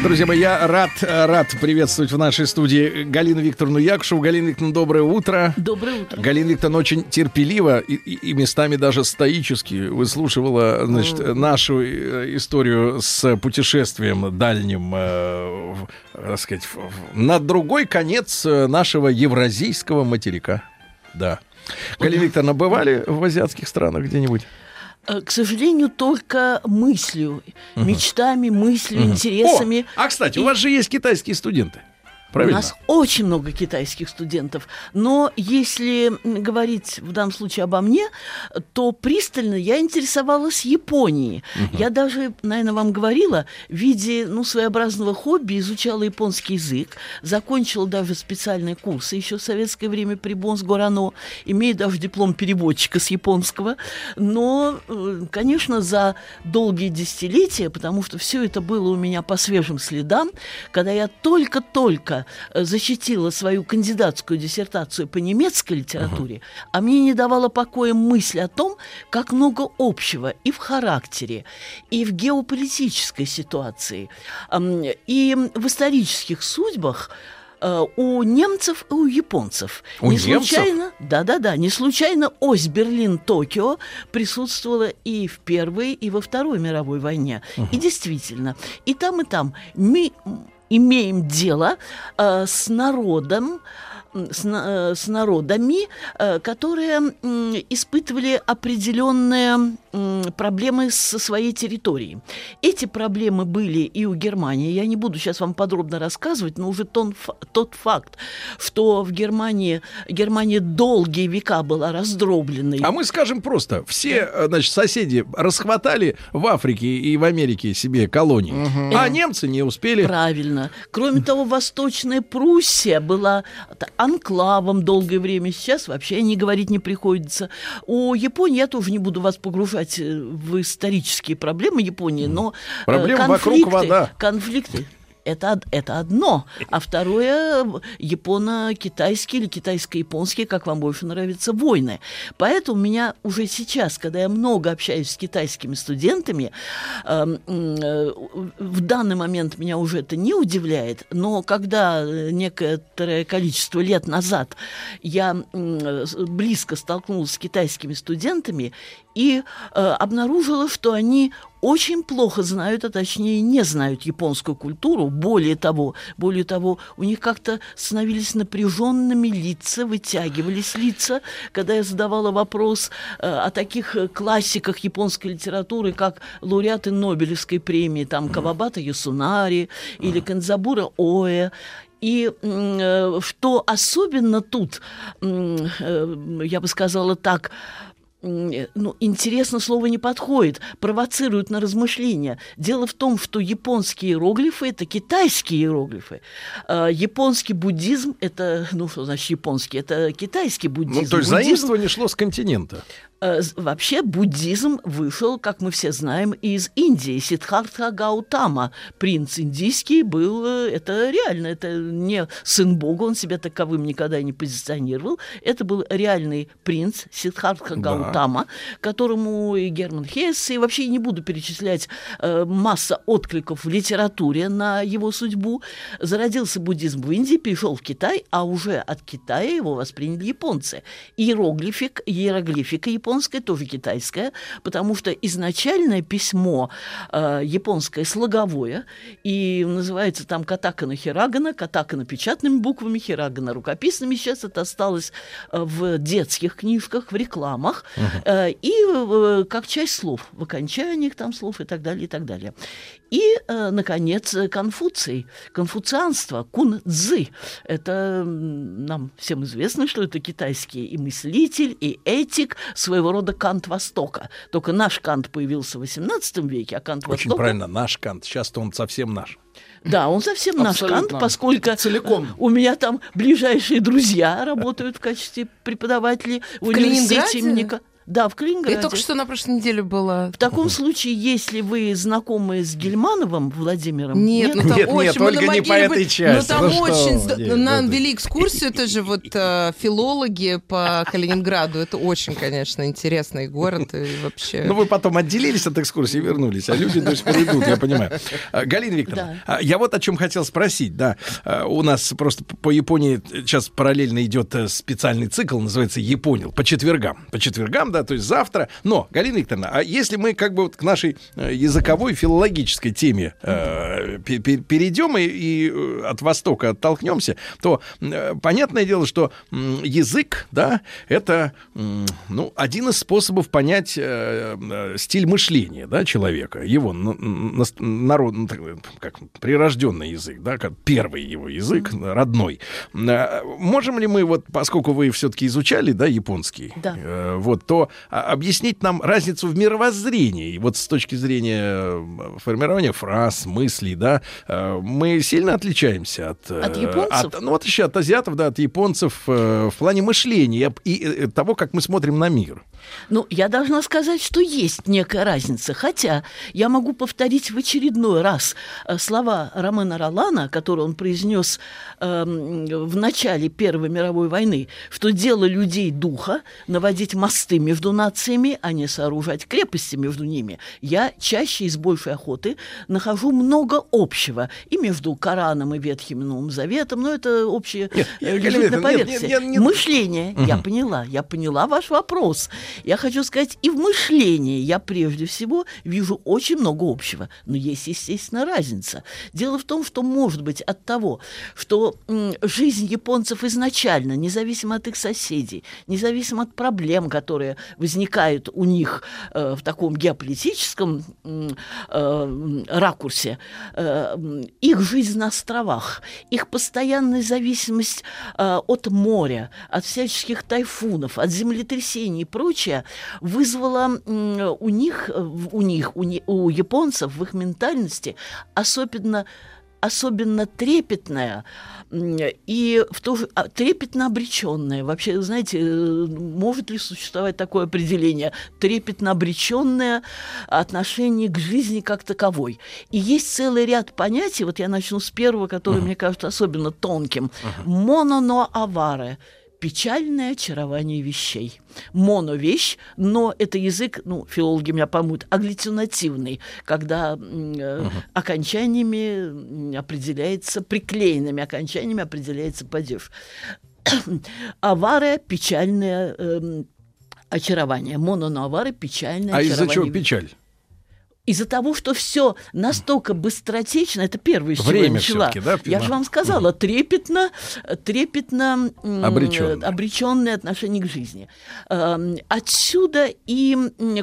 Друзья мои, я рад, рад приветствовать в нашей студии Галину Викторовну Якушеву. Галина Викторовна, доброе утро. Доброе утро. Галина Викторовна очень терпеливо и, и, местами даже стоически выслушивала значит, нашу э, историю с путешествием дальним, э, так сказать, на другой конец э, нашего евразийского материка. Да. Галина Викторовна, бывали в азиатских странах где-нибудь? Э, К сожалению, только мыслью, мечтами, мыслью, интересами. О, а, кстати, у И- вас же есть китайские студенты. Правильно? У нас очень много китайских студентов, но если говорить в данном случае обо мне, то пристально я интересовалась Японией. Я даже, наверное, вам говорила, в виде ну, своеобразного хобби изучала японский язык, закончила даже специальные курсы еще в советское время при Бонс-Горано, имею даже диплом переводчика с японского. Но, э, конечно, за долгие десятилетия, потому что все это было у меня по свежим следам, когда я только-только э, защитила свою кандидатскую диссертацию по немецкой литературе, а мне не давала покоя мысль о том, как много общего и в характере, и в геополитической ситуации, и в исторических судьбах э, у немцев и у японцев. У не немцев? случайно, да-да-да, не случайно ось Берлин-Токио присутствовала и в Первой, и во Второй мировой войне. И действительно, и там, и там мы м, имеем дело э, с народом, с, э, с народами, э, которые испытывали определенные проблемы со своей территорией. Эти проблемы были и у Германии. Я не буду сейчас вам подробно рассказывать, но уже тон, тот факт, что в Германии Германия долгие века была раздробленной. А мы скажем просто, все, э, значит, соседи расхватали в Африке и в Америке себе колонии, а немцы не успели. Правильно. Кроме того, Восточная Пруссия была анклавом долгое время. Сейчас вообще не говорить не приходится. У Японии, я тоже не буду вас погружать э, в исторические проблемы Японии, но э, Проблема вокруг конфликты, вода. конфликты это, это одно. А второе, э, японо-китайские или китайско-японские, как вам больше нравится, войны. Поэтому меня уже сейчас, когда я много общаюсь с китайскими студентами, эм, э, в данный момент меня уже это не удивляет, но когда э, некоторое количество лет назад я э, близко столкнулась с китайскими студентами и э, обнаружила, что они очень плохо знают, а точнее не знают японскую культуру. Более того, более того, у них как-то становились напряженными лица, вытягивались лица, когда я задавала вопрос э, о таких э, классиках японской литературы, как лауреаты Нобелевской премии, там Кавабата Ясунари или Канзабура Оэ. И э, что особенно тут, э, я бы сказала так, ну, интересно слово не подходит, провоцирует на размышления. Дело в том, что японские иероглифы – это китайские иероглифы. А японский буддизм – это, ну, что значит японский? Это китайский буддизм. Ну, то есть Буддизм- заимствование шло с континента. Э, Вообще буддизм вышел, как мы все знаем, из Индии. Сиддхартха Гаутама, принц индийский, был, э, это реально, это не сын бога, он себя таковым никогда не позиционировал. Это был реальный принц Сиддхартха Да. Гаутама, которому и Герман Хессе, и вообще не буду перечислять э, масса откликов в литературе на его судьбу. Зародился буддизм в Индии, перешел в Китай, а уже от Китая его восприняли японцы. Иероглифик, иероглифика японская, тоже китайская, потому что изначальное письмо э, японское слоговое, и называется там катакана хирагана, катакана печатными буквами, хирагана рукописными. Сейчас это осталось э, в детских книжках, в рекламах, э, и э, как часть слов, в окончаниях там слов и так далее, и так далее. И, э, наконец, э, Конфуций, конфуцианство, кун-цзы. Это нам всем известно, что это китайский и мыслитель, и этик, своего рода Кант Востока. Только наш Кант появился в XVIII веке, а Кант Очень Востока... правильно, наш Кант. Сейчас-то он совсем наш. Да, он совсем наш. Кант, поскольку Целиком. у меня там ближайшие друзья работают в качестве преподавателей в, университете Калининграде? имени Да, в Калининграде. Я только что на прошлой неделе была. В таком случае, если вы знакомы с Гельмановым Владимиром... Нет, ну там Нет, очень... нет, только не по этой были- части. Ну там Ну что очень... зд- нет, Нам это- вели экскурсию, тоже вот э, филологи по Калининграду. Это очень, конечно, интересный город и вообще... Ну, вы потом отделились от экскурсии и вернулись, а люди до сих пор идут, я понимаю. А, Галина Викторовна, а, я вот о чем хотел спросить, да. А, У нас просто по Японии сейчас параллельно идет э, специальный цикл, называется «Японил», по четвергам. По четвергам, да, то есть завтра. Но, Галина Викторовна, а если мы как бы вот к нашей э, языковой, филологической теме э, пе- пе- перейдем и, и, э, от Востока оттолкнемся, то э, понятное дело, что м, язык, да, это, м, ну, один из способов понять э, э, стиль мышления, да, человека, его н- н- народ, ну, как прирожденный язык, да, как первый его язык, родной. Э, Можем ли мы, вот, поскольку вы все-таки изучали, да, японский, Да. э, вот, то а, объяснить нам разницу в мировоззрении, вот с точки зрения э, формирования фраз, мыслей, да, э, мы сильно отличаемся от... э, От японцев? от- ну, вот еще от азиатов, да, от японцев в плане мышления и того, как мы смотрим на мир. Ну, я должна сказать, что есть некая разница. Хотя я могу повторить в очередной раз слова Ромена Ролана, которые он произнес эм, в начале Первой мировой войны, что дело людей духа наводить мосты между нациями, а не сооружать крепости между ними. Я чаще и с большей охоты нахожу много общего и между Кораном и Ветхим Новым Заветом, но это общее Нет, э, лежит на поверхности. нет, нет, нет. Мышление, я поняла, я поняла ваш вопрос. Я хочу сказать, и в мышлении я прежде всего вижу очень много общего, но есть, естественно, разница. Дело в том, что, может быть, от того, что жизнь японцев изначально, независимо от их соседей, независимо от проблем, которые возникают у них э, в таком геополитическом э, ракурсе, э, их жизнь на островах, их постоянная зависимость э, от моря, от всяческих тайфунов, от землетрясений и прочее, вызвала м, у них, э, у них, у, не- у японцев в их ментальности особенно особенно трепетная и в то же а, трепетно обреченная. Вообще, знаете, э, может ли существовать такое определение? Трепетно обреченное отношение к жизни как таковой. И есть целый ряд понятий. Вот я начну с первого, который мне кажется особенно тонким. Мононо аваре печальное очарование вещей. Моно-вещь, но это язык, ну, филологи меня поймут, аглютинативный, когда э, окончаниями определяется, приклеенными окончаниями определяется падеж. Аваре – печальное эм, очарование. Моно-аваре – печальное А очарование. из-за чего печаль? Из-за того, что все настолько быстротечно, это первое, с чего я Время начала. всё-таки, да, Я же вам сказала, трепетно, трепетно м, Обречённое. обречённое отношение к жизни. Эм, Отсюда и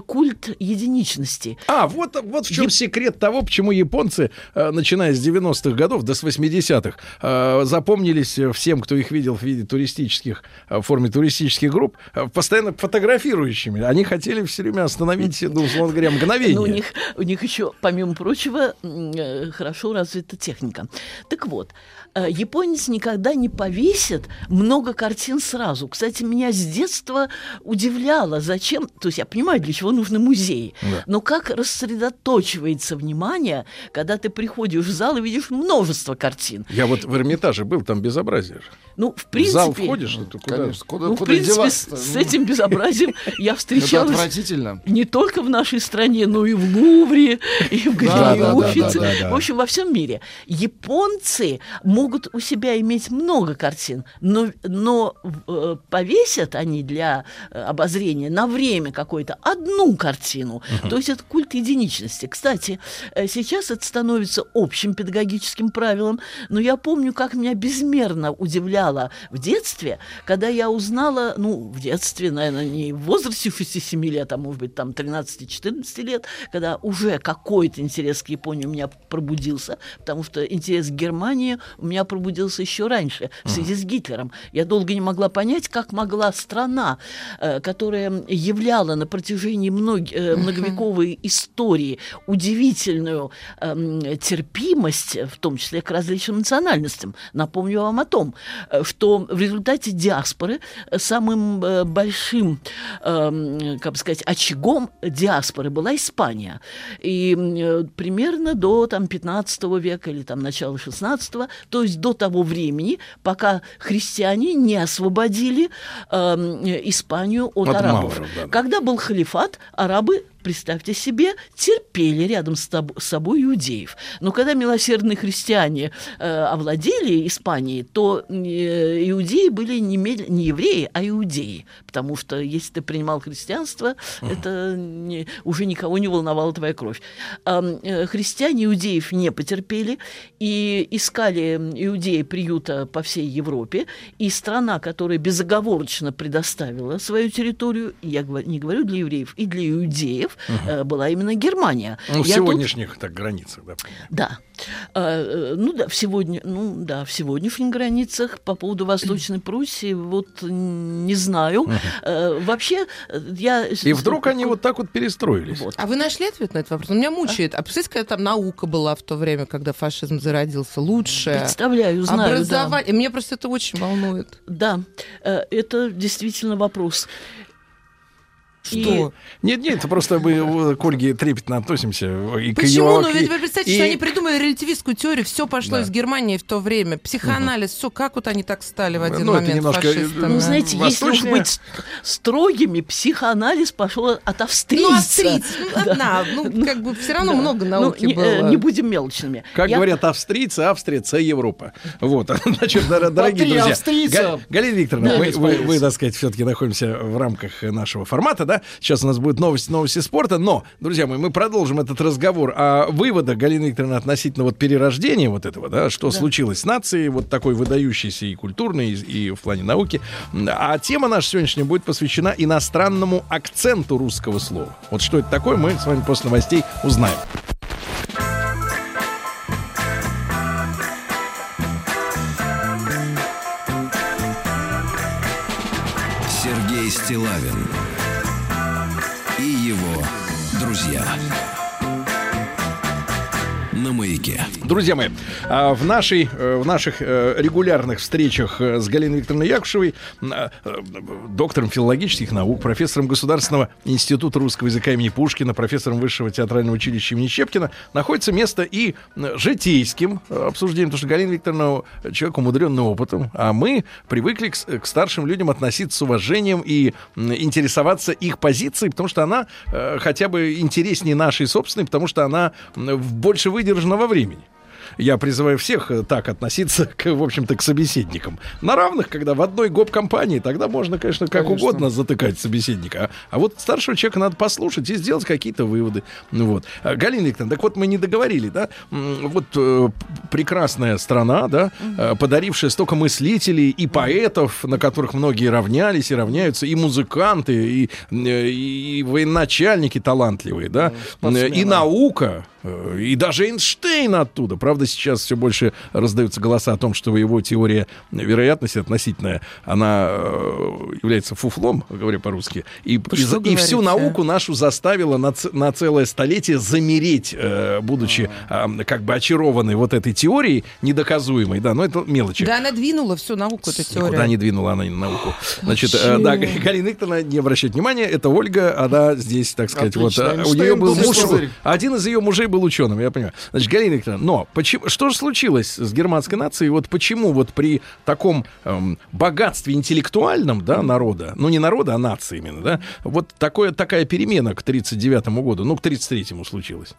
культ единичности. А, вот, вот в чем Яп- секрет того, почему японцы, э, начиная с 90-х годов до с 80-х, э, запомнились всем, кто их видел в виде туристических, э, в форме туристических групп, постоянно фотографирующими. Они хотели все время остановить, ну, условно говоря, мгновение. Ну, у них, у них еще, помимо прочего, э, хорошо развита техника. Так вот, э, японец никогда не повесит много картин сразу. Кстати, меня с детства удивляло, зачем... То есть я понимаю, для чего нужны музеи. Да. Но как рассредоточивается внимание, когда ты приходишь в зал и видишь множество картин. Я вот в Эрмитаже был, там безобразие же. Ну, в В принципе... зал входишь, ну, ты куда? Конечно, куда, Ну, в куда принципе, деваться-то? с, с этим безобразием я Это встречалась отвратительно. не только в нашей стране, но и в Лувре, и в галерее да, да, Уффици, да, да, да. в общем, во всем мире. Японцы могут у себя иметь много картин, но, но э, повесят они для э, обозрения на время какое-то одну картину. То есть это культ единичности. Кстати, э, сейчас это становится общим педагогическим правилом, но я помню, как меня безмерно удивляло в детстве, когда я узнала, ну, в детстве, наверное, не в возрасте 6-7 лет, а может быть, там 13-14 лет, когда уже какой-то интерес к Японии у меня пробудился, потому что интерес к Германии у меня пробудился еще раньше, в связи с Гитлером. Я долго не могла понять, как могла страна, э, которая являла на протяжении мног... э, многовековой истории удивительную эм, терпимость, в том числе к различным национальностям. Напомню вам о том, э, что в результате диаспоры самым большим, эм, как бы сказать, очагом диаспоры была Испания. И э, примерно до там, 15 века или там начала 16 то есть до того времени, пока христиане не освободили эм, Испанию от, От арабов. мавров, да. Когда был халифат, арабы представьте себе, терпели рядом с, с собой иудеев. Но когда милосердные христиане э, овладели Испанией, то э, иудеи были не, не евреи, а иудеи. Потому что если ты принимал христианство, это не- уже никого не волновала твоя кровь. Э, христиане иудеев не потерпели и искали иудеи приюта по всей Европе. И страна, которая безоговорочно предоставила свою территорию, я не говорю для евреев, и для иудеев, э, была именно Германия. Ну, в Я тут- сегодняшних так границах, да. да. А, э, Ну да, в сегодня, ну да, в сегодняшних границах по поводу Восточной Пруссии вот не знаю. Э, Вообще э, я И вдруг они вот так вот перестроились. Вот. А вы нашли ответ на этот вопрос? Он меня мучает. А представляете, когда там наука была в то время, когда фашизм зародился, лучшая? представляю, знаю, да. Образование. Меня просто это очень волнует. Да, это действительно вопрос. Что? Нет, нет, это просто мы э, к Ольге трепетно относимся. И к Почему? её- Ну ведь и- вы представьте, и- что они придумали релятивистскую теорию, все пошло Да. из Германии в то время. Психоанализ, все, как вот они так стали в один Ну, это момент немножко, э, фашистами? Ну, знаете, если уж Восточная- быть ст- строгими, психоанализ пошел от австрийца. Ну, австрийцы, ну, одна, ну, как бы все равно Да. много Ну, науки не, э, было. не будем мелочными. Как Я- говорят австрийцы, Австрия, це Европа. Вот, значит, дор- дорогие друзья. австрийца. Га- Галина Викторовна, Да, вы, вы, вы, так сказать, все-таки находимся в рамках нашего формата, да? Сейчас у нас будет новости, новости спорта, но, друзья мои, мы продолжим этот разговор о выводах Галины Викторовны относительно вот перерождения вот этого, да, что случилось с нацией, вот такой выдающейся и культурной, и, и в плане науки. А тема наша сегодняшняя будет посвящена иностранному акценту русского слова. Вот что это такое, мы с вами после новостей узнаем. Сергей Стилавин Друзья мои, а, в, нашей, э, в наших э, регулярных встречах э, с Галиной Викторовной Якушевой, э, доктором филологических наук, профессором Государственного института русского языка имени Пушкина, профессором Высшего театрального училища имени Щепкина, находится место и житейским обсуждением, потому что Галина Викторовна человек умудренный опытом, а мы привыкли к, к старшим людям относиться с уважением и интересоваться их позицией, потому что она хотя бы интереснее нашей собственной, потому что она больше выдержана во времени. Я призываю всех э, так относиться, к, в общем-то, к собеседникам. На равных, когда в одной гоп-компании, тогда можно, конечно, как Конечно. угодно затыкать собеседника. А, вот старшего человека надо послушать и сделать какие-то выводы. Ну Вот. А, Галина Викторовна, так вот мы не договорили, да? Вот э, прекрасная страна, да, э, подарившая столько мыслителей и поэтов, на которых многие равнялись и равняются, и музыканты, и, э, и военачальники талантливые, да, спортсмены. и наука, э, и даже Эйнштейн оттуда. Правда, сейчас все больше раздаются голоса о том, что его теория вероятности относительная, она э, является фуфлом, говоря по-русски, и, и, и всю говорите? науку нашу заставила на, на целое столетие замереть, э, будучи э, как бы очарованной вот этой теорией недоказуемой. Да, но это мелочи. Да, она двинула всю науку, эта теория. Никуда не двинула она науку. Значит, э, да, Галина Викторовна, не обращайте внимания, это Ольга, она здесь, так сказать, Отлично. вот, э, у Эйнштейн нее был муж, один из ее мужей был ученым, я понимаю. Значит, Галина Викторовна, но почему, что же случилось с германской нацией? Вот почему вот при таком эм, богатстве интеллектуальном, да, народа, ну не народа, а нации именно, да, вот такое, такая перемена к 39 году, ну к 33-му случилась.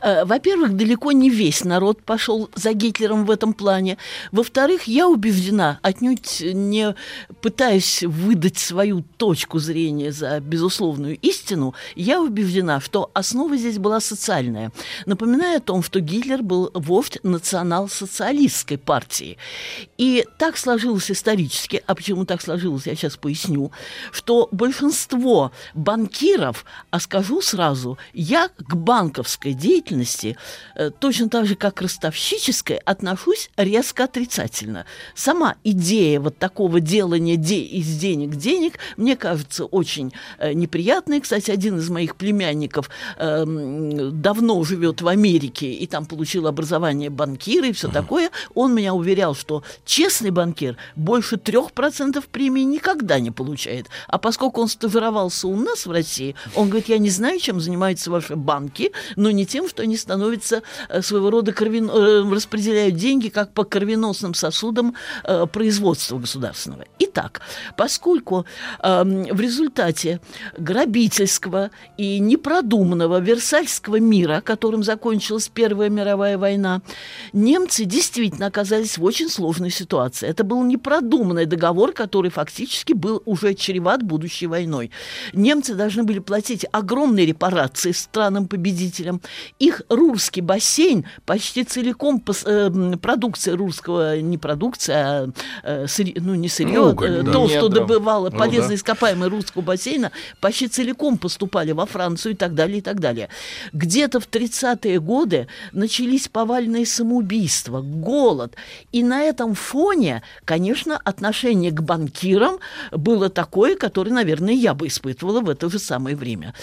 Э, Во-первых, далеко не весь народ пошел за Гитлером в этом плане. Во-вторых, я убеждена, отнюдь не пытаясь выдать свою точку зрения за безусловную истину, я убеждена, что основа здесь была социальная. Напоминаю о том, что Гитлер был вождь национал-социалистской партии. И так сложилось исторически, а почему так сложилось, я сейчас поясню, что большинство банкиров, а скажу сразу, я к банковской деятельности э, точно так же, как к ростовщической, отношусь резко отрицательно. Сама идея вот такого делания де из денег денег мне кажется очень э, неприятной. Кстати, один из моих племянников э, давно живет в Америке и там получил образование банкира и все такое. Он меня уверял, что честный банкир больше трех процентов премии никогда не получает. А поскольку он стажировался у нас в России, он говорит, я не знаю, чем занимаются ваши банки, но не тем, что они становятся э, своего рода кровен... Э, распределяют деньги как по кровеносным сосудам э, производства государственного. Итак, поскольку э, в результате грабительского и непродуманного Версальского мира, которым закончилась Первая мировая война, немцы действительно оказались в очень сложной ситуации. Это был непродуманный договор, который фактически был уже чреват будущей войной. Немцы должны были платить огромные репарации странам-победителям. Их Рурский бассейн почти целиком э, продукция русского, не продукция, а э, сырье, ну не сырье, Ну, э, конечно, то, да. что добывало Ну, полезные да. ископаемые русского бассейна, почти целиком поступали во Францию и так далее, и так далее. Где-то в 30-е годы начались повальные самоубийства, голод. И на этом фоне, конечно, отношение к банкирам было такое, которое, наверное, я бы испытывала в это же самое время.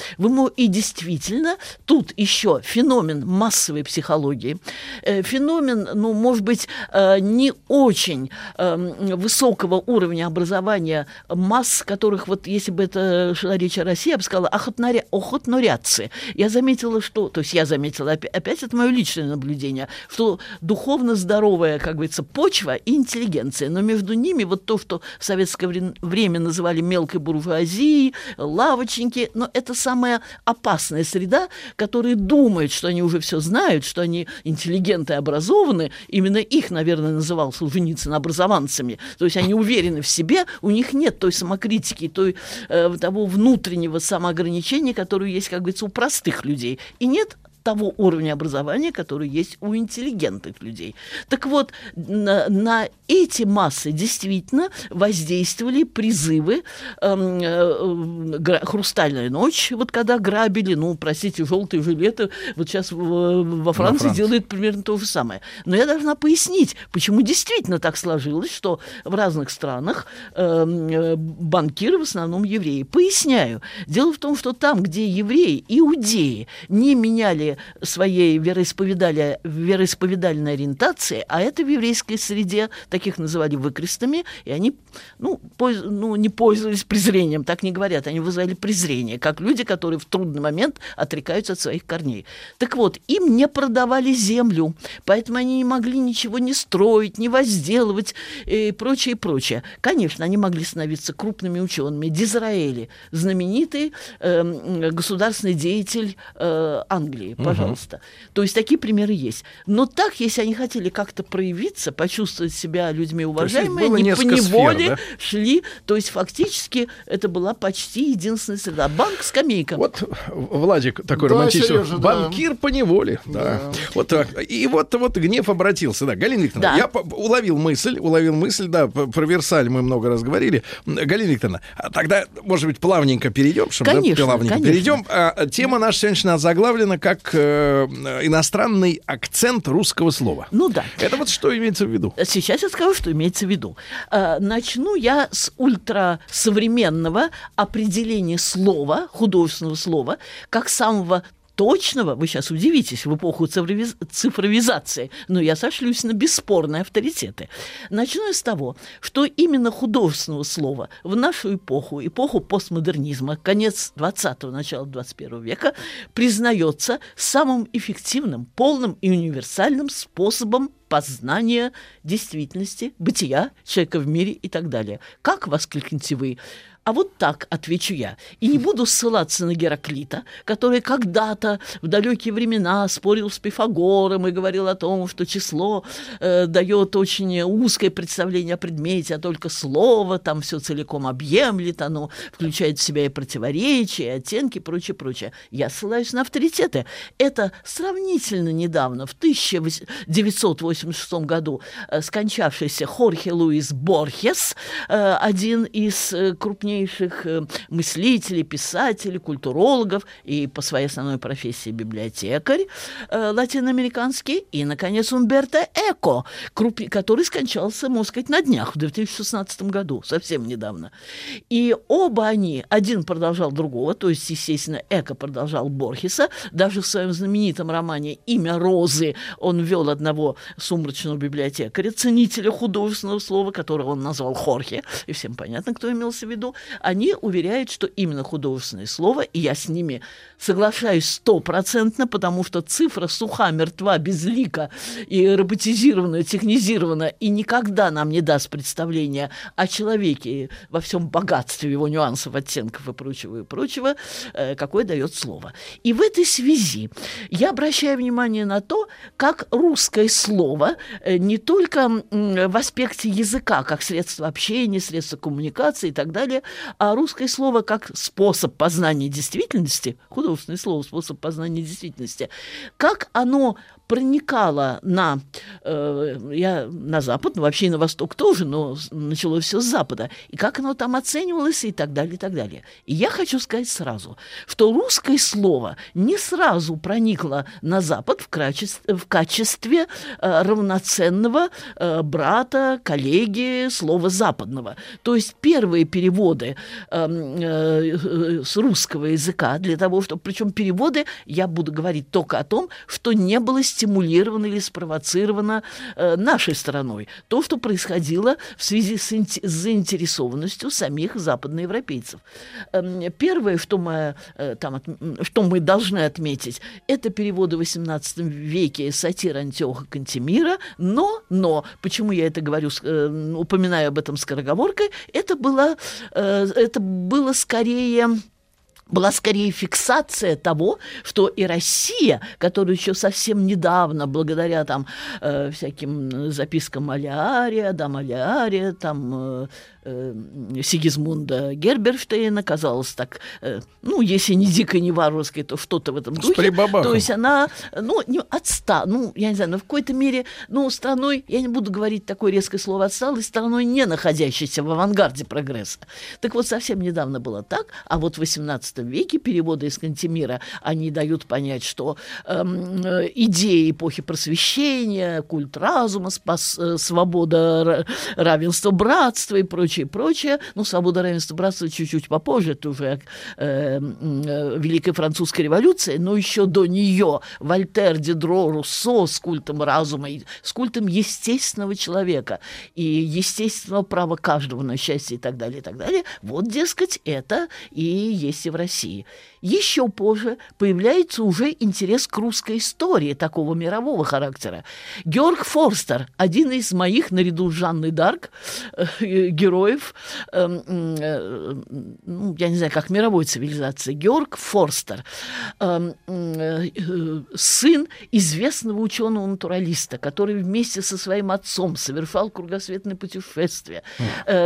И действительно, тут еще феномен массовой психологии, э, феномен, ну, может быть, э, не очень э, высокого уровня образования масс, которых, вот если бы это шла речь о России, я бы сказала, охотноря... охотнорядцы. Я заметила, что... То есть я заметила, опя- опять это мое личное наблюдение, что духовно здоровая, как говорится, почва и интеллигенция, но между ними вот то, что в советское вре- время называли мелкой буржуазией, лавочники, но это самая опасная среда, которые думают, что они уже все знают, что они интеллигенты образованы, именно их, наверное, называл Солженицын образованцами. То есть они уверены в себе, у них нет той самокритики, той, э, того внутреннего самоограничения, которое есть, как говорится, у простых людей. И нет того уровня образования, который есть у интеллигентных людей. Так вот, на, на эти массы действительно воздействовали призывы эм, э, гра- «Хрустальная ночь», вот когда грабили, ну, простите, желтые жилеты, вот сейчас в- во Франции Франции. делают примерно то же самое. Но я должна пояснить, почему действительно так сложилось, что в разных странах эм, э, банкиры в основном евреи. Поясняю. Дело в том, что там, где евреи, иудеи не меняли своей вероисповедали- вероисповедальной ориентации, а это в еврейской среде, таких называли выкрестами, и они ну, польз- ну, не пользовались презрением, так не говорят, они вызвали презрение, как люди, которые в трудный момент отрекаются от своих корней. Так вот, им не продавали землю, поэтому они не могли ничего не строить, не возделывать и прочее, и прочее. Конечно, они могли становиться крупными учеными. Дизраэли, знаменитый эм, государственный деятель э, Англии, пожалуйста. То есть такие примеры есть. Но так, если они хотели как-то проявиться, почувствовать себя людьми уважаемыми, они несколько сфер, поневоле да? шли. То есть фактически это была почти единственная среда. Банк, скамейка. Вот Владик такой Да, романтичный. Сережа, да. Банкир по неволе. Да. Вот так. И вот, вот гнев обратился. Да, Галина Викторовна, Да. я по- уловил мысль, уловил мысль, да, про Версаль мы много раз говорили. Галина Викторовна, а тогда, может быть, плавненько перейдем, чтобы Конечно, плавненько конечно. перейдем. А, тема наша сегодня заглавлена как э, иностранный акцент русского слова. Ну да. Это вот что имеется в виду? Сейчас я скажу, что имеется в виду. Э, Начну я с ультрасовременного определения слова, художественного слова, как самого точного, вы сейчас удивитесь, в эпоху цифровиз- цифровизации, но я сошлюсь на бесспорные авторитеты. Начну я с того, что именно художественного слова в нашу эпоху, эпоху постмодернизма, конец 20-го, начало 21 века, признается самым эффективным, полным и универсальным способом познания действительности, бытия человека в мире и так далее. Как воскликнете вы? А вот так отвечу я. И не буду ссылаться на Гераклита, который когда-то в далекие времена спорил с Пифагором и говорил о том, что число э, дает очень узкое представление о предмете, а только слово там все целиком объемлет, оно включает в себя и противоречия, и оттенки, прочее, прочее. Я ссылаюсь на авторитеты. Это сравнительно недавно, в 1986 году, э, скончавшийся Хорхе Луис Борхес, э, один из э, крупнейших крупнейших э, мыслителей, писателей, культурологов и по своей основной профессии библиотекарь э, латиноамериканский, и, наконец, Умберто Эко, который скончался, можно сказать, на днях, в 2016 году, совсем недавно. И оба они, один продолжал другого, то есть, естественно, Эко продолжал Борхеса, даже в своем знаменитом романе «Имя Розы» он ввел одного сумрачного библиотекаря, ценителя художественного слова, которого он назвал Хорхе, и всем понятно, кто имелся в виду, они уверяют, что именно художественное слово, и я с ними соглашаюсь стопроцентно, потому что цифра суха, мертва, безлика и роботизирована, технизирована, и никогда нам не даст представления о человеке во всем богатстве его нюансов, оттенков и прочего, и прочего, э, какое дает слово. И в этой связи я обращаю внимание на то, как русское слово э, не только в аспекте языка, как средство общения, средство коммуникации и так далее, а русское слово как способ познания действительности, художественное слово способ познания действительности, как оно проникала на, э, я на Запад, ну, вообще и на Восток тоже, но началось все с Запада, и как оно там оценивалось и так далее, и так далее. И я хочу сказать сразу, что русское слово не сразу проникло на Запад в качестве, в качестве э, равноценного э, брата, коллеги слова западного. То есть первые переводы э, э, с русского языка для того, чтобы, причем переводы, я буду говорить только о том, что не было стимулировано или спровоцировано э, нашей стороной. То, что происходило в связи с, с заинтересованностью самих западноевропейцев. Э, первое, что мы, э, там, от, что мы должны отметить, это переводы в XVIII веке сатир Антиоха Кантемира, но, но, почему я это говорю, э, упоминаю об этом скороговоркой, это было, э, это было скорее была скорее фиксация того, что и Россия, которая еще совсем недавно, благодаря там э, всяким запискам Малярия, да, Малярия, там э, э, Сигизмунда Герберштейна, казалось так, э, ну, если не дико, не варварской, то что-то в этом духе. То есть она, ну, не отста, ну, я не знаю, но в какой-то мере, ну, страной, я не буду говорить такое резкое слово отсталой, страной, не находящейся в авангарде прогресса. Так вот, совсем недавно было так, а вот в XVIII веке переводы из Кантемира, они дают понять, что эм, э, идеи эпохи просвещения, культ разума, спас, э, свобода, равенство, братство и прочее, прочее, прочее. Ну, свобода, равенство, братство чуть-чуть попозже, это уже э, э, Великая Французская революция, но еще до нее Вольтер, Дидро, Руссо с культом разума, с культом естественного человека и естественного права каждого на счастье и так далее, и так далее. Вот, дескать, это и есть и в России. Еще позже появляется уже интерес к русской истории такого мирового характера. Георг Форстер, один из моих, наряду с Жанной Дарк, э, героев, эм, э, ну, я не знаю, как мировой цивилизации, Георг Форстер, эм, э, сын известного ученого-натуралиста, который вместе со своим отцом совершал кругосветное путешествие,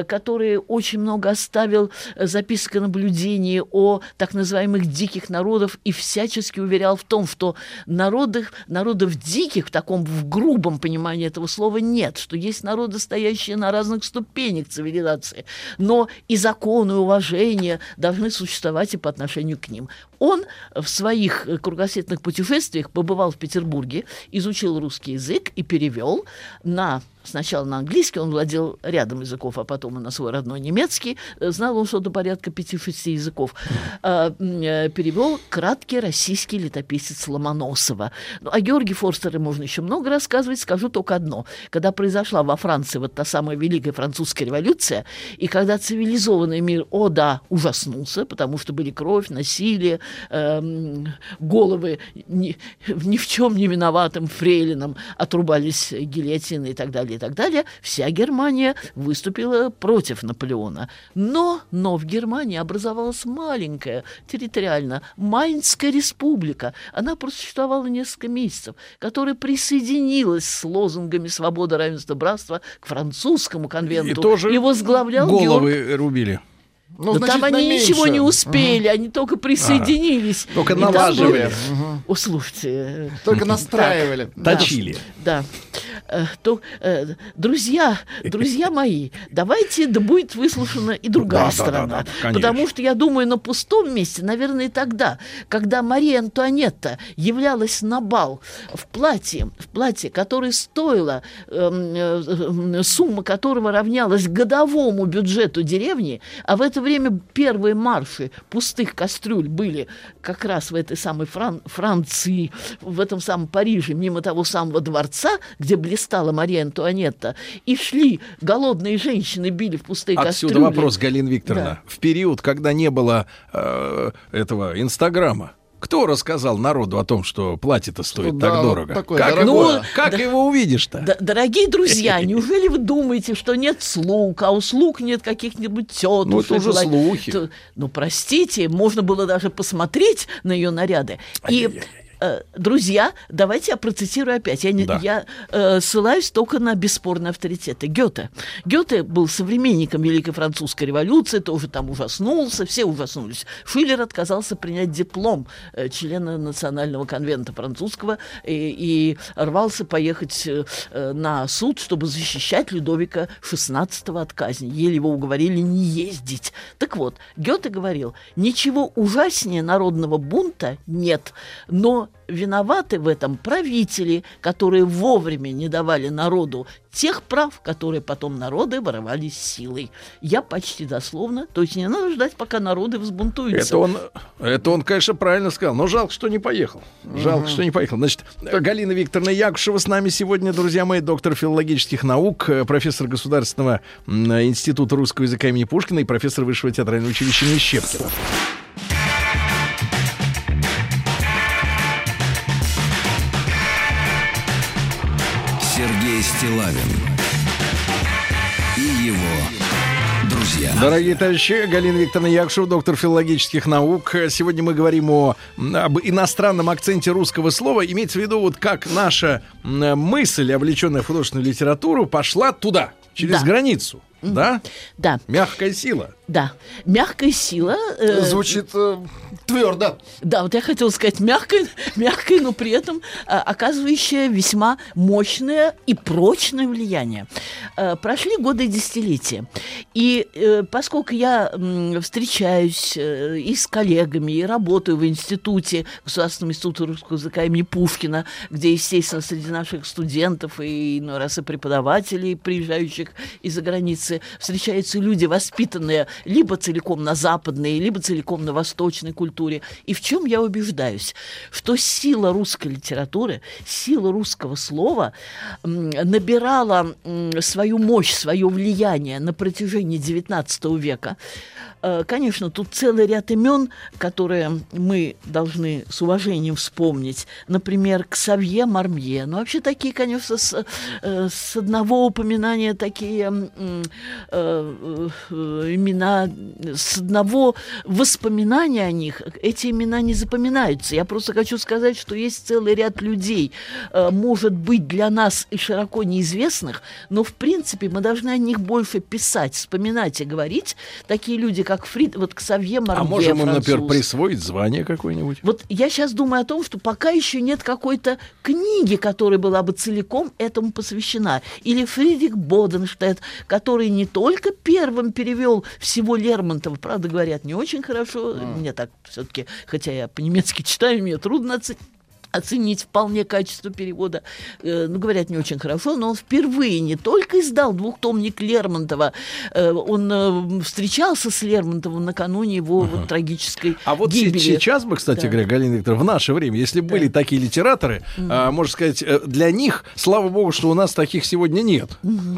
который очень много оставил записок наблюдений о так называемых диких народов и всячески уверял в том, что народов, народов диких в таком в грубом понимании этого слова нет, что есть народы, стоящие на разных ступенях цивилизации, но и законы, и уважение должны существовать и по отношению к ним. Он в своих кругосветных путешествиях побывал в Петербурге, изучил русский язык и перевел на сначала на английский, он владел рядом языков, а потом и на свой родной немецкий. Знал он что-то порядка 5-6 языков. А, э, перевел краткий российский летописец Ломоносова. Ну, о Георгии Форстере можно еще много рассказывать, скажу только одно. Когда произошла во Франции вот та самая Великая Французская революция, и когда цивилизованный мир, о да, ужаснулся, потому что были кровь, насилие, эм, головы ни, ни в чем не виноватым фрейлинам отрубались гильотины и так далее, и так далее, вся Германия выступила против Наполеона. Но, но в Германии образовалась маленькая, территориально, Майнская республика. Она просуществовала несколько месяцев, которая присоединилась с лозунгами свобода, равенства, братства к французскому конвенту. И тоже и возглавлял головы Георг рубили. Ну, да там они меньше. ничего не успели, они только присоединились. Только И там налаживали. О, слушайте. э, Только настраивали. да, Точили. Да. Э, То, э, друзья, друзья мои, давайте, да будет выслушана и другая Да, сторона. да, да, конечно. Потому что, я думаю, на пустом месте, наверное, и тогда, когда Мария Антуанетта являлась на бал в платье, в платье, которое стоило, эм, э, э, сумма которого равнялась годовому бюджету деревни, а в это время первые марши пустых кастрюль были как раз в этой самой Фран- Франции, в этом самом Париже, мимо того самого дворца, где блистала Мария Антуанетта, и шли голодные женщины, били в пустые Отсюда кастрюли. вопрос, Галина Викторовна. Да. В период, когда не было э, этого Инстаграма, кто рассказал народу о том, что платье-то стоит да, так вот дорого? такое как дорогое. его, как его увидишь-то? Д- дорогие друзья, неужели вы думаете, что нет слуг, а у слуг нет каких-нибудь тетушек? Ну, это уже ла- слухи. Ну, простите, можно было даже посмотреть на ее наряды. И Друзья, давайте я процитирую опять. Я, не- Да. я э, ссылаюсь только на бесспорные авторитеты. Гёте. Гёте был современником Великой Французской революции, тоже там ужаснулся, все ужаснулись. Шиллер отказался принять диплом э, члена Национального конвента французского и, и рвался поехать э, э, на суд, чтобы защищать Людовика XVI от казни. Еле его уговорили не ездить. Так вот, Гёте говорил, ничего ужаснее народного бунта нет, но виноваты в этом правители, которые вовремя не давали народу тех прав, которые потом народы воровали силой. Я почти дословно, то есть не надо ждать, пока народы взбунтуются. Это он, это он, конечно, правильно сказал. Но жалко, что не поехал. Жалко, что не поехал. Значит, Галина Викторовна Якушева с нами сегодня, друзья мои, доктор филологических наук, э, профессор Государственного м, института русского языка имени Пушкина и профессор Высшего театрального училища имени Стилавин и его друзья. Дорогие товарищи, Галина Викторовна Якушева, доктор филологических наук. Сегодня мы говорим о, об иностранном акценте русского слова. Имеется в виду, вот как наша мысль, облеченная в художественную литературу, пошла туда, через Да. границу. Да? Да, Мягкая сила. да. Мягкая сила. э, Звучит э, твердо. Да, вот я хотела сказать мягкой, мягкой, но при этом а, оказывающая весьма мощное и прочное влияние. Э, прошли годы и десятилетия. И э, поскольку я м, встречаюсь э, и с коллегами, и работаю в институте, Государственном институте русского языка имени Пушкина, где, естественно, среди наших студентов и иной раз и преподавателей, приезжающих из-за границы, встречаются люди, воспитанные либо целиком на западной, либо целиком на восточной культуре. И в чем я убеждаюсь? Что сила русской литературы, сила русского слова набирала свою мощь, свое влияние на протяжении XIX века. Э, Конечно, тут целый ряд имен, которые мы должны с уважением вспомнить. Например, Ксавье Мармье. Ну, вообще такие, конечно, с, э, с одного упоминания такие э, э, имена, с одного воспоминания о них эти имена не запоминаются. Я просто хочу сказать, что есть целый ряд людей, э, может быть, для нас и широко неизвестных, но, в принципе, мы должны о них больше писать, вспоминать и говорить. Такие люди, как Фрид, вот Ксавье Мармье, А можем им, например, присвоить звание какое-нибудь? Вот я сейчас думаю о том, что пока еще нет какой-то книги, которая была бы целиком этому посвящена. Или Фридрих Боденштедт, который не только первым перевел всего Лермонтова, правда, говорят, не очень хорошо, мне так все-таки, хотя я по-немецки читаю, мне трудно оценить оценить вполне качество перевода. Э, ну, говорят, не очень хорошо, но он впервые не только издал двухтомник Лермонтова, э, он э, встречался с Лермонтовым накануне его вот, трагической А вот гибели. се- сейчас бы, кстати Да. говоря, Галина Викторовна, в наше время, если бы были такие литераторы, а, можно сказать, для них, слава богу, что у нас таких сегодня нет,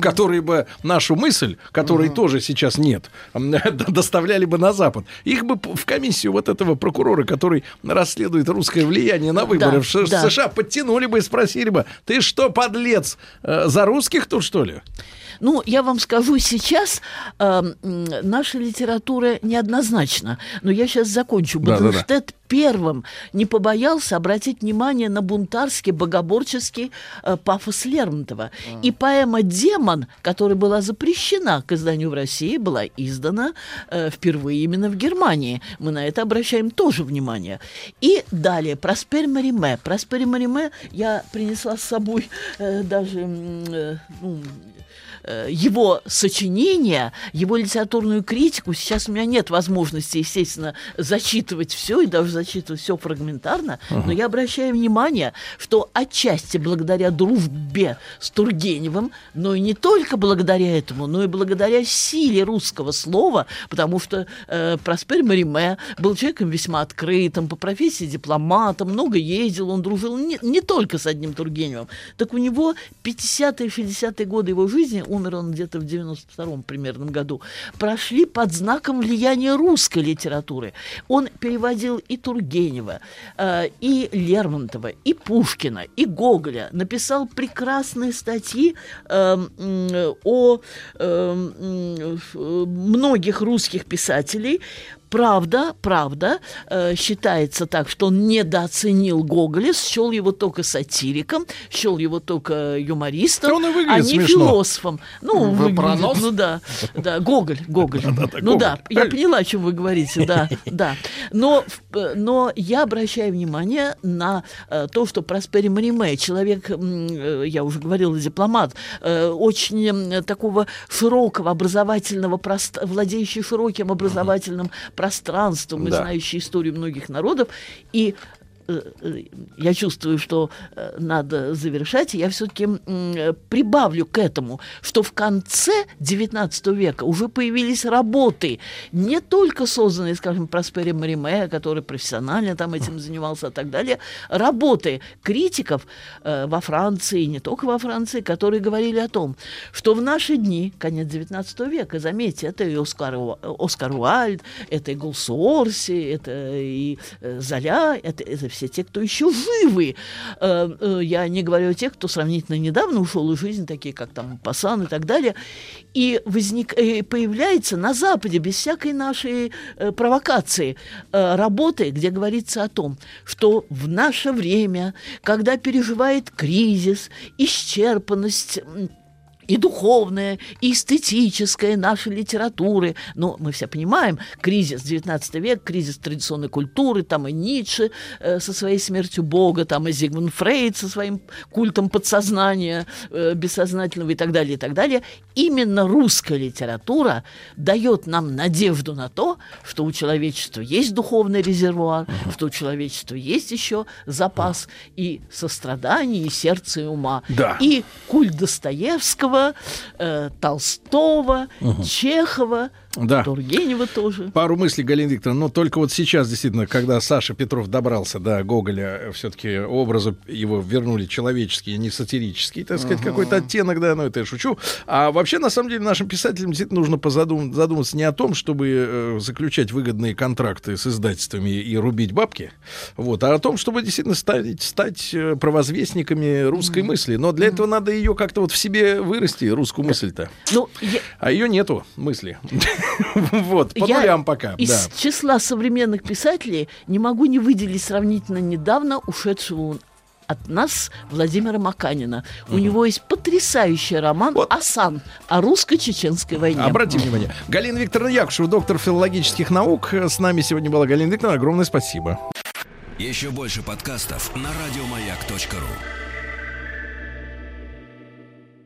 которые бы нашу мысль, которой тоже сейчас нет, доставляли бы на Запад. Их бы в комиссию вот этого прокурора, который расследует русское влияние на выборы Да, в Ш- да. США, подтянули бы и спросили бы, ты что, подлец, э, за русских тут, что ли? Ну, я вам скажу, сейчас э, наша литература неоднозначна. Но я сейчас закончу. Да, да, да. Баденштедт первым не побоялся обратить внимание на бунтарский, богоборческий э, пафос Лермонтова. И поэма «Демон», которая была запрещена к изданию в России, была издана э, впервые именно в Германии. Мы на это обращаем тоже внимание. И далее, Проспер Мариме. Проспер Мариме я принесла с собой э, даже... э, ну, его сочинения, его литературную критику. Сейчас у меня нет возможности, естественно, зачитывать все и даже зачитывать все фрагментарно, но я обращаю внимание, что отчасти благодаря дружбе с Тургеневым, но и не только благодаря этому, но и благодаря силе русского слова, потому что э, Проспер Мариме был человеком весьма открытым, по профессии дипломатом, много ездил, он дружил не, не только с одним Тургеневым. Так у него 50-е, 60-е годы его жизни, умер он где-то в 92-м примерном году, прошли под знаком влияния русской литературы. Он переводил и Тургенева, э, и Лермонтова, и Пушкина, и Гоголя, написал прекрасные статьи э, о э, ф- многих русских писателей. Правда, правда, э, считается так, что он недооценил Гоголя, счел его только сатириком, счел его только юмористом, он и а не смешно. философом. Ну, Вы выглядит, ну да, да, Гоголь, Гоголь. Ну да, я поняла, о чем вы говорите, да, да. Но, э, но я обращаю внимание на э, то, что Проспери Мариме, человек, э, я уже говорила, дипломат, очень такого широкого образовательного, владеющий широким образовательным пространством и Да. знающий историю многих народов. И я чувствую, что э, надо завершать, я все-таки прибавлю к этому, что в конце XIX века уже появились работы, не только созданные, скажем, Проспери Мариме, который профессионально там этим занимался и так далее, работы критиков э, во Франции, не только во Франции, которые говорили о том, что в наши дни, конец XIX века, заметьте, это и Оскар, Оскар Уальд, это и Голсуорси, это и э, Золя, это, это все те, кто еще живы. Э, э, я не говорю о тех, кто сравнительно недавно ушел из жизни, такие как там Пасан и так далее. И возник, э, появляется на Западе, без всякой нашей провокации, работы, где говорится о том, что в наше время, когда переживает кризис, исчерпанность и духовная, и эстетическая нашей литературы. Но мы все понимаем, кризис 19 век, кризис традиционной культуры, там и Ницше э, со своей смертью Бога, там и Зигмунд Фрейд со своим культом подсознания, э, бессознательного и так далее, и так далее. Именно русская литература дает нам надежду на то, что у человечества есть духовный резервуар, что у человечества есть еще запас и сострадания, и сердца, и ума. Да. И культ Достоевского, э, Толстого, Чехова, Да. Тургенева тоже. Пару мыслей, Галина Викторовна. Но только вот сейчас, действительно, когда Саша Петров добрался до Гоголя, все-таки образу его вернули человеческий, не сатирический, так сказать, какой-то оттенок, да, но это я шучу. А вообще, на самом деле, нашим писателям действительно нужно позадум- задуматься не о том, чтобы э, заключать выгодные контракты с издательствами и рубить бабки, вот, а о том, чтобы действительно стать, стать э, провозвестниками русской мысли. Но для этого надо ее как-то вот в себе вырасти, русскую мысль-то. Ну, я- А ее нету мысли. Вот, по я нулям пока. Из да. числа современных писателей не могу не выделить сравнительно недавно ушедшего от нас Владимира Маканина. У него есть потрясающий роман Вот. «Асан» о русско-чеченской войне. Обратите внимание. Галина Викторовна Якушева, доктор филологических наук. С нами сегодня была Галина Викторовна. Огромное спасибо. Еще больше подкастов на радиомаяк.ру.